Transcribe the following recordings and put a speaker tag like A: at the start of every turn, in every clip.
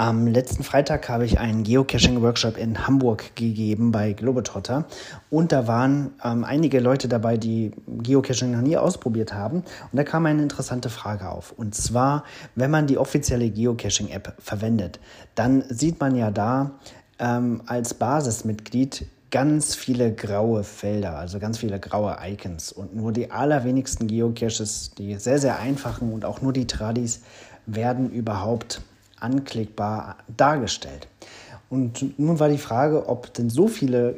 A: Am letzten Freitag habe ich einen Geocaching-Workshop in Hamburg gegeben bei Globetrotter. Und da waren ähm, einige Leute dabei, die Geocaching noch nie ausprobiert haben. Und da kam eine interessante Frage auf. Und zwar, wenn man die offizielle Geocaching-App verwendet, dann sieht man ja da ähm, als Basismitglied ganz viele graue Felder, also ganz viele graue Icons und nur die allerwenigsten Geocaches, die sehr, sehr einfachen und auch nur die Tradis werden überhaupt anklickbar dargestellt. Und nun war die Frage, ob denn so viele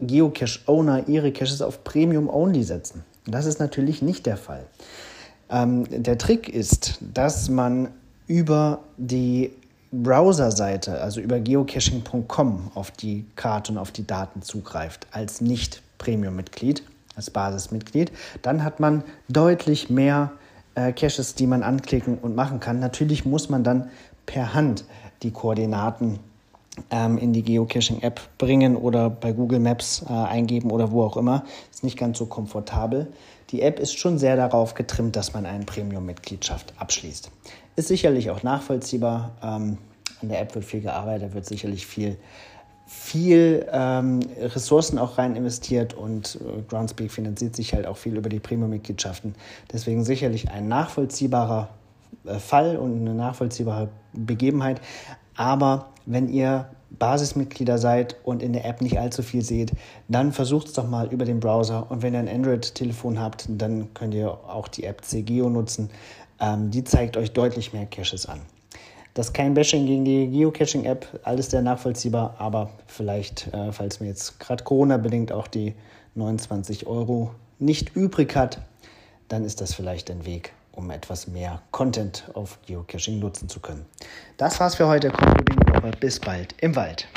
A: Geocache-Owner ihre Caches auf Premium-Only setzen. Das ist natürlich nicht der Fall. Ähm, der Trick ist, dass man über die Browserseite, also über geocaching.com auf die Karte und auf die Daten zugreift, als nicht Premium-Mitglied, als Basismitglied, dann hat man deutlich mehr äh, Caches, die man anklicken und machen kann. Natürlich muss man dann per Hand die Koordinaten ähm, in die Geocaching-App bringen oder bei Google Maps äh, eingeben oder wo auch immer. Ist nicht ganz so komfortabel. Die App ist schon sehr darauf getrimmt, dass man eine Premium-Mitgliedschaft abschließt. Ist sicherlich auch nachvollziehbar. Ähm, an der App wird viel gearbeitet, wird sicherlich viel viel ähm, Ressourcen auch rein investiert und äh, Groundspeak finanziert sich halt auch viel über die Premium-Mitgliedschaften. Deswegen sicherlich ein nachvollziehbarer äh, Fall und eine nachvollziehbare Begebenheit. Aber wenn ihr Basismitglieder seid und in der App nicht allzu viel seht, dann versucht es doch mal über den Browser. Und wenn ihr ein Android-Telefon habt, dann könnt ihr auch die App CGeo nutzen. Ähm, die zeigt euch deutlich mehr Caches an. Das ist kein Bashing gegen die Geocaching-App, alles sehr nachvollziehbar, aber vielleicht, äh, falls mir jetzt gerade Corona-bedingt auch die 29 Euro nicht übrig hat, dann ist das vielleicht ein Weg, um etwas mehr Content auf Geocaching nutzen zu können. Das war's für heute. Bis bald im Wald.